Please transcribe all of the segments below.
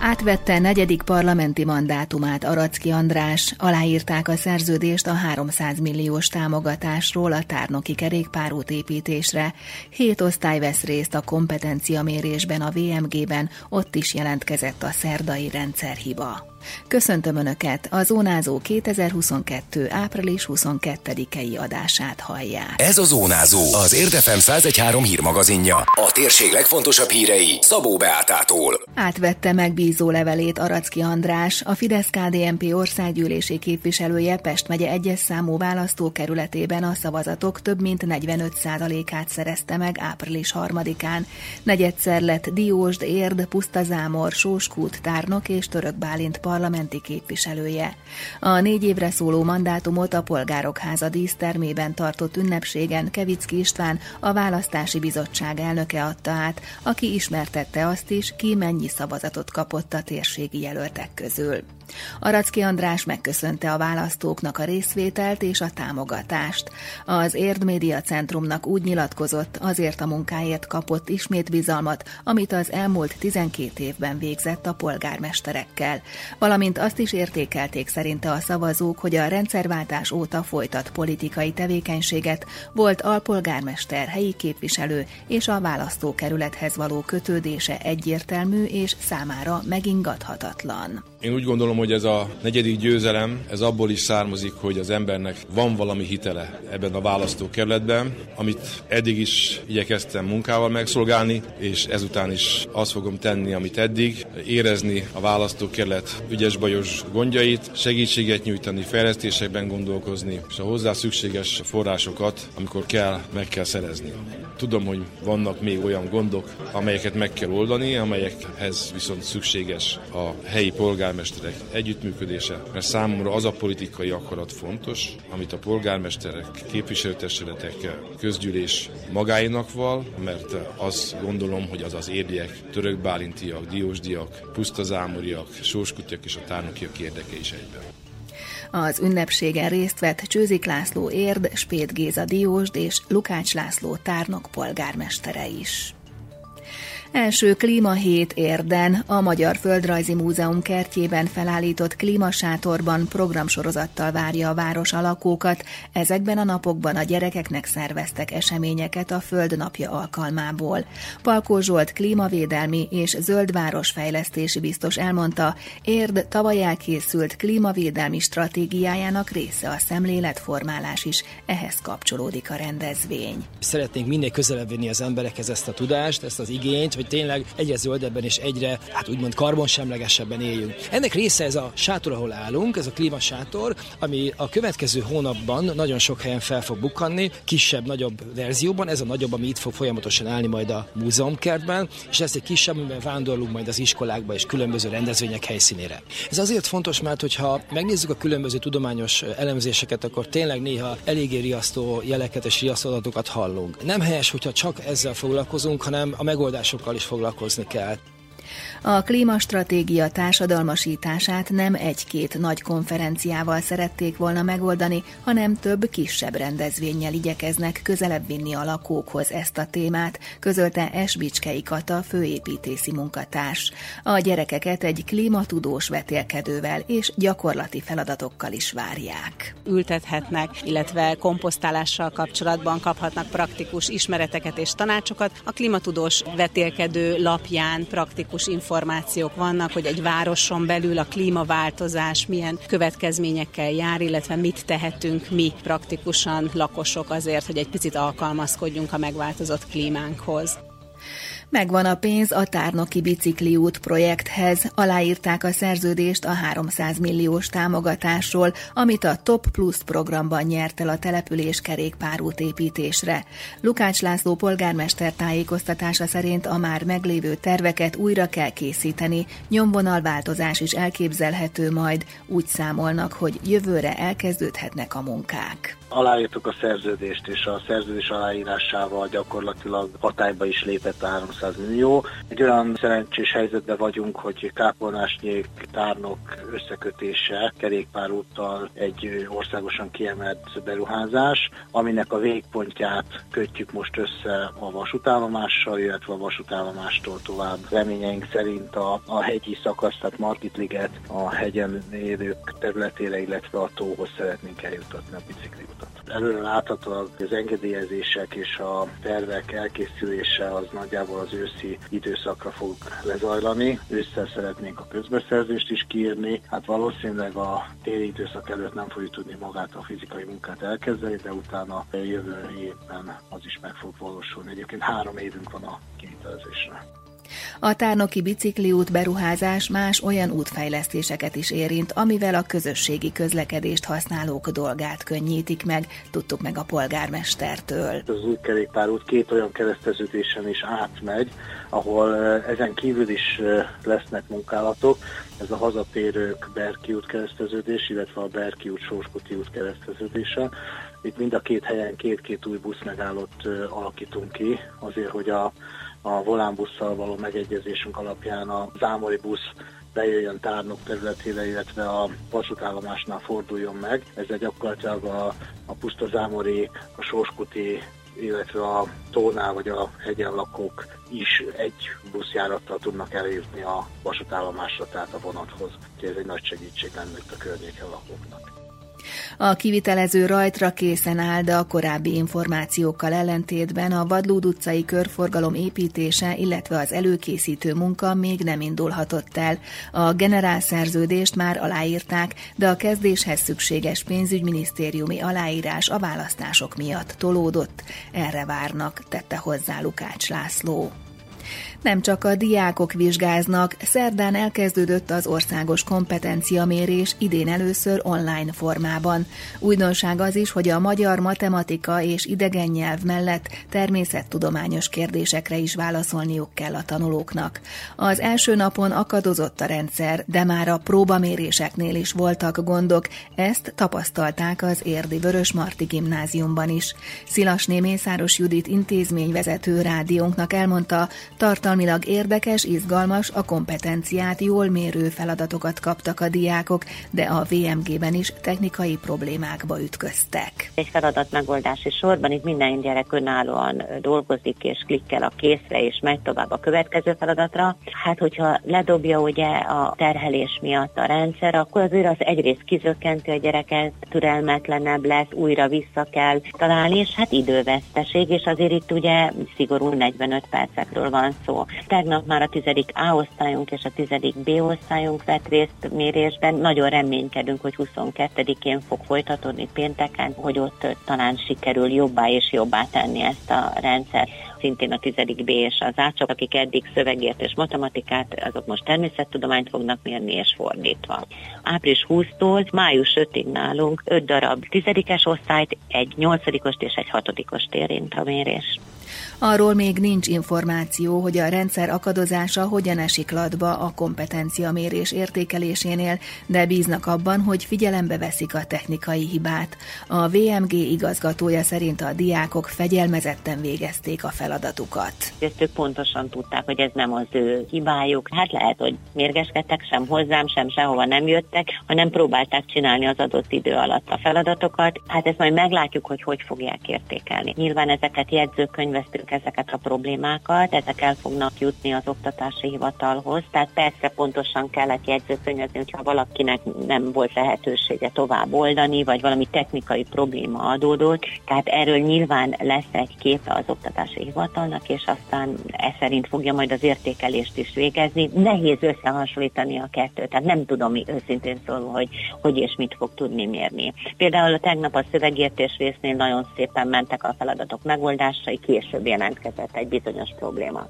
Átvette negyedik parlamenti mandátumát Aracki András, aláírták a szerződést a 300 milliós támogatásról a tárnoki kerékpárút építésre. Hét osztály vesz részt a kompetenciamérésben a VMG-ben, ott is jelentkezett a szerdai rendszerhiba. Köszöntöm Önöket, a Zónázó 2022. április 22-i adását hallják. Ez a Zónázó, az Érdefem 1013 hírmagazinja. A térség legfontosabb hírei Szabó Beátától. Átvette megbízó levelét Aracki András, a Fidesz-KDNP országgyűlési képviselője Pest megye egyes számú választókerületében a szavazatok több mint 45%-át szerezte meg április 3-án. Negyedszer lett Diósd, Érd, Pusztazámor, Sóskút, Tárnok és Török Bálint parlamenti képviselője. A négy évre szóló mandátumot a Polgárok Háza dísztermében tartott ünnepségen Kevicki István, a Választási Bizottság elnöke adta át, aki ismertette azt is, ki mennyi szavazatot kapott a térségi jelöltek közül. Aracki András megköszönte a választóknak a részvételt és a támogatást. Az Érd Média Centrumnak úgy nyilatkozott, azért a munkáért kapott ismét bizalmat, amit az elmúlt 12 évben végzett a polgármesterekkel. Valamint azt is értékelték szerinte a szavazók, hogy a rendszerváltás óta folytat politikai tevékenységet, volt alpolgármester, helyi képviselő és a választókerülethez való kötődése egyértelmű és számára megingathatatlan. Én úgy gondolom, hogy ez a negyedik győzelem, ez abból is származik, hogy az embernek van valami hitele ebben a választókerületben, amit eddig is igyekeztem munkával megszolgálni, és ezután is azt fogom tenni, amit eddig, érezni a választókerület ügyes-bajos gondjait, segítséget nyújtani, fejlesztésekben gondolkozni, és a hozzá szükséges forrásokat, amikor kell, meg kell szerezni. Tudom, hogy vannak még olyan gondok, amelyeket meg kell oldani, amelyekhez viszont szükséges a helyi polgármesterek együttműködése, mert számomra az a politikai akarat fontos, amit a polgármesterek, képviselőtestületek, közgyűlés magáinak val, mert azt gondolom, hogy az az érdiek, török bálintiak, diósdiak, pusztazámoriak, sóskutyak és a tárnokiak érdeke is egyben. Az ünnepségen részt vett Csőzik László Érd, Spét Géza Diósd és Lukács László tárnok polgármestere is. Első klímahét érden a Magyar Földrajzi Múzeum kertjében felállított klímasátorban programsorozattal várja a város a lakókat. Ezekben a napokban a gyerekeknek szerveztek eseményeket a Föld napja alkalmából. Palkó Zsolt klímavédelmi és zöldváros fejlesztési biztos elmondta, Érd tavaly elkészült klímavédelmi stratégiájának része a szemléletformálás is, ehhez kapcsolódik a rendezvény. Szeretnénk minél közelebb vinni az emberekhez ezt a tudást, ezt az igényt, hogy tényleg egyre zöldebben és egyre, hát úgymond karbonsemlegesebben éljünk. Ennek része ez a sátor, ahol állunk, ez a klímasátor, ami a következő hónapban nagyon sok helyen fel fog bukkanni, kisebb, nagyobb verzióban, ez a nagyobb, ami itt fog folyamatosan állni majd a múzeumkertben, és ez egy kisebb, amiben vándorlunk majd az iskolákba és különböző rendezvények helyszínére. Ez azért fontos, mert hogyha megnézzük a különböző tudományos elemzéseket, akkor tényleg néha eléggé riasztó jeleket és riasztó adatokat hallunk. Nem helyes, hogyha csak ezzel foglalkozunk, hanem a megoldásokkal is foglalkozni kell. A klímastratégia társadalmasítását nem egy-két nagy konferenciával szerették volna megoldani, hanem több kisebb rendezvényel igyekeznek közelebb vinni a lakókhoz ezt a témát, közölte Esbicskei Kata főépítési munkatárs. A gyerekeket egy klímatudós vetélkedővel és gyakorlati feladatokkal is várják. Ültethetnek, illetve komposztálással kapcsolatban kaphatnak praktikus ismereteket és tanácsokat. A klímatudós vetélkedő lapján praktikus információkat információk vannak, hogy egy városon belül a klímaváltozás milyen következményekkel jár, illetve mit tehetünk mi praktikusan lakosok azért, hogy egy picit alkalmazkodjunk a megváltozott klímánkhoz. Megvan a pénz a Tárnoki Bicikliút projekthez. Aláírták a szerződést a 300 milliós támogatásról, amit a Top Plus programban nyert el a település kerékpárút építésre. Lukács László polgármester tájékoztatása szerint a már meglévő terveket újra kell készíteni, nyomvonalváltozás is elképzelhető majd, úgy számolnak, hogy jövőre elkezdődhetnek a munkák. Aláírtuk a szerződést, és a szerződés aláírásával gyakorlatilag hatályba is lépett a 300 millió. Egy olyan szerencsés helyzetben vagyunk, hogy Kápolnásnyék tárnok összekötése kerékpárúttal egy országosan kiemelt beruházás, aminek a végpontját kötjük most össze a vasútállomással, illetve a vasútállomástól tovább. Reményeink szerint a, a hegyi szakasz, tehát Margit a hegyen élők területére, illetve a tóhoz szeretnénk eljutatni a bicikliutat. Előre láthatóan az engedélyezések és a tervek elkészülése az nagyjából az őszi időszakra fog lezajlani. Ősszel szeretnénk a közbeszerzést is kiírni. Hát valószínűleg a téli időszak előtt nem fogjuk tudni magát a fizikai munkát elkezdeni, de utána jövő évben az is meg fog valósulni. Egyébként három évünk van a kivitelezésre. A tárnoki bicikliút beruházás más olyan útfejlesztéseket is érint, amivel a közösségi közlekedést használók dolgát könnyítik meg, tudtuk meg a polgármestertől. Az új kerékpárút két olyan kereszteződésen is átmegy, ahol ezen kívül is lesznek munkálatok. Ez a hazatérők Berki út kereszteződés, illetve a Berki út Sóskuti út kereszteződése. Itt mind a két helyen két-két új buszmegállót alakítunk ki, azért, hogy a a volánbusszal való megegyezésünk alapján a zámori busz bejöjjön tárnok területére, illetve a vasútállomásnál forduljon meg. Ezzel gyakorlatilag a, a puszta zámori, a sóskuti illetve a tónál vagy a hegyen lakók is egy buszjárattal tudnak eljutni a vasútállomásra, tehát a vonathoz. Úgyhogy ez egy nagy segítség lenne itt a környéken lakóknak. A kivitelező rajtra készen áll, de a korábbi információkkal ellentétben a Vadlód utcai körforgalom építése, illetve az előkészítő munka még nem indulhatott el. A generálszerződést már aláírták, de a kezdéshez szükséges pénzügyminisztériumi aláírás a választások miatt tolódott. Erre várnak, tette hozzá Lukács László. Nem csak a diákok vizsgáznak, szerdán elkezdődött az országos kompetenciamérés idén először online formában. Újdonság az is, hogy a magyar matematika és idegen nyelv mellett természettudományos kérdésekre is válaszolniuk kell a tanulóknak. Az első napon akadozott a rendszer, de már a próbaméréseknél is voltak gondok, ezt tapasztalták az Érdi Vörös Marti gimnáziumban is. Szilasné Mészáros Judit intézményvezető rádiónknak elmondta, Tartalmilag érdekes, izgalmas, a kompetenciát jól mérő feladatokat kaptak a diákok, de a VMG-ben is technikai problémákba ütköztek. Egy feladat megoldási sorban itt minden gyerek önállóan dolgozik és klikkel a készre és megy tovább a következő feladatra. Hát, hogyha ledobja ugye a terhelés miatt a rendszer, akkor azért az egyrészt kizökkenti a gyereket, türelmetlenebb lesz, újra vissza kell találni, és hát időveszteség, és azért itt ugye szigorú 45 percekről van szó. Tegnap már a tizedik A osztályunk és a tizedik B osztályunk vett részt mérésben. Nagyon reménykedünk, hogy 22-én fog folytatódni pénteken, hogy ott talán sikerül jobbá és jobbá tenni ezt a rendszert szintén a tizedik B és az A csak akik eddig szövegért és matematikát, azok most természettudományt fognak mérni, és fordítva. Április 20-tól május 5-ig nálunk 5 darab tizedikes osztályt, egy nyolcadikost és egy hatodikost érint a mérés. Arról még nincs információ, hogy a rendszer akadozása hogyan esik latba a kompetenciamérés értékelésénél, de bíznak abban, hogy figyelembe veszik a technikai hibát. A VMG igazgatója szerint a diákok fegyelmezetten végezték a feladatukat. Ezt ők pontosan tudták, hogy ez nem az ő hibájuk. Hát lehet, hogy mérgeskedtek, sem hozzám, sem sehova nem jöttek, hanem próbálták csinálni az adott idő alatt a feladatokat. Hát ezt majd meglátjuk, hogy hogy fogják értékelni. Nyilván ezeket jegyzőkönyveztük ezeket a problémákat, ezek el fognak jutni az oktatási hivatalhoz, tehát persze pontosan kellett jegyzőkönyvezni, hogyha valakinek nem volt lehetősége tovább oldani, vagy valami technikai probléma adódott, tehát erről nyilván lesz egy kép az oktatási hivatalnak, és aztán e szerint fogja majd az értékelést is végezni. Nehéz összehasonlítani a kettőt, tehát nem tudom őszintén szólva, hogy hogy és mit fog tudni mérni. Például a tegnap a szövegértés résznél nagyon szépen mentek a feladatok megoldásai, később jelentkezett egy bizonyos probléma.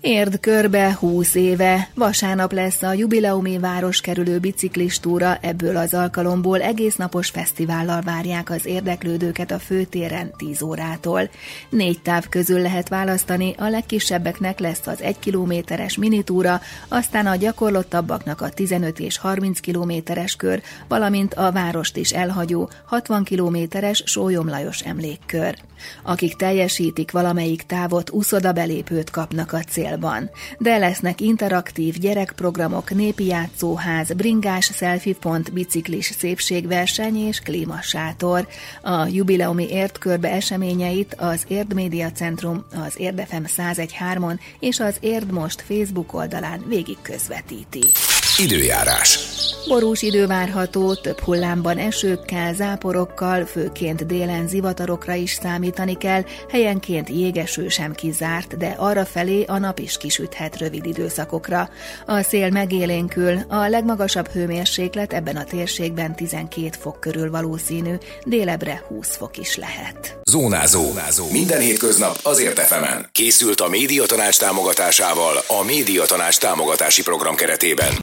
Érd körbe 20 éve. Vasárnap lesz a jubileumi városkerülő biciklistúra, ebből az alkalomból egész napos fesztivállal várják az érdeklődőket a főtéren 10 órától. Négy táv közül lehet választani, a legkisebbeknek lesz az 1 kilométeres minitúra, aztán a gyakorlottabbaknak a 15 és 30 kilométeres kör, valamint a várost is elhagyó 60 kilométeres sólyomlajos emlékkör. Akik teljesítik valamelyik távot, uszoda belépőt kapnak a célban. De lesznek interaktív gyerekprogramok, népi játszóház, bringás selfie-pont, biciklis szépségverseny és klímasátor. A jubileumi értkörbe eseményeit az Érd Média Centrum, az Érdefem 1013-on és az Érd Most Facebook oldalán végig közvetíti. Időjárás. Borús idő várható, több hullámban esőkkel, záporokkal, főként délen zivatarokra is számítani kell, helyenként jégeső sem kizárt, de arra felé a nap is kisüthet rövid időszakokra. A szél megélénkül, a legmagasabb hőmérséklet ebben a térségben 12 fok körül valószínű, délebre 20 fok is lehet. Zónázó. Zónázó. Minden hétköznap azért efemen. Készült a médiatanács támogatásával a Médiatanács támogatási program keretében.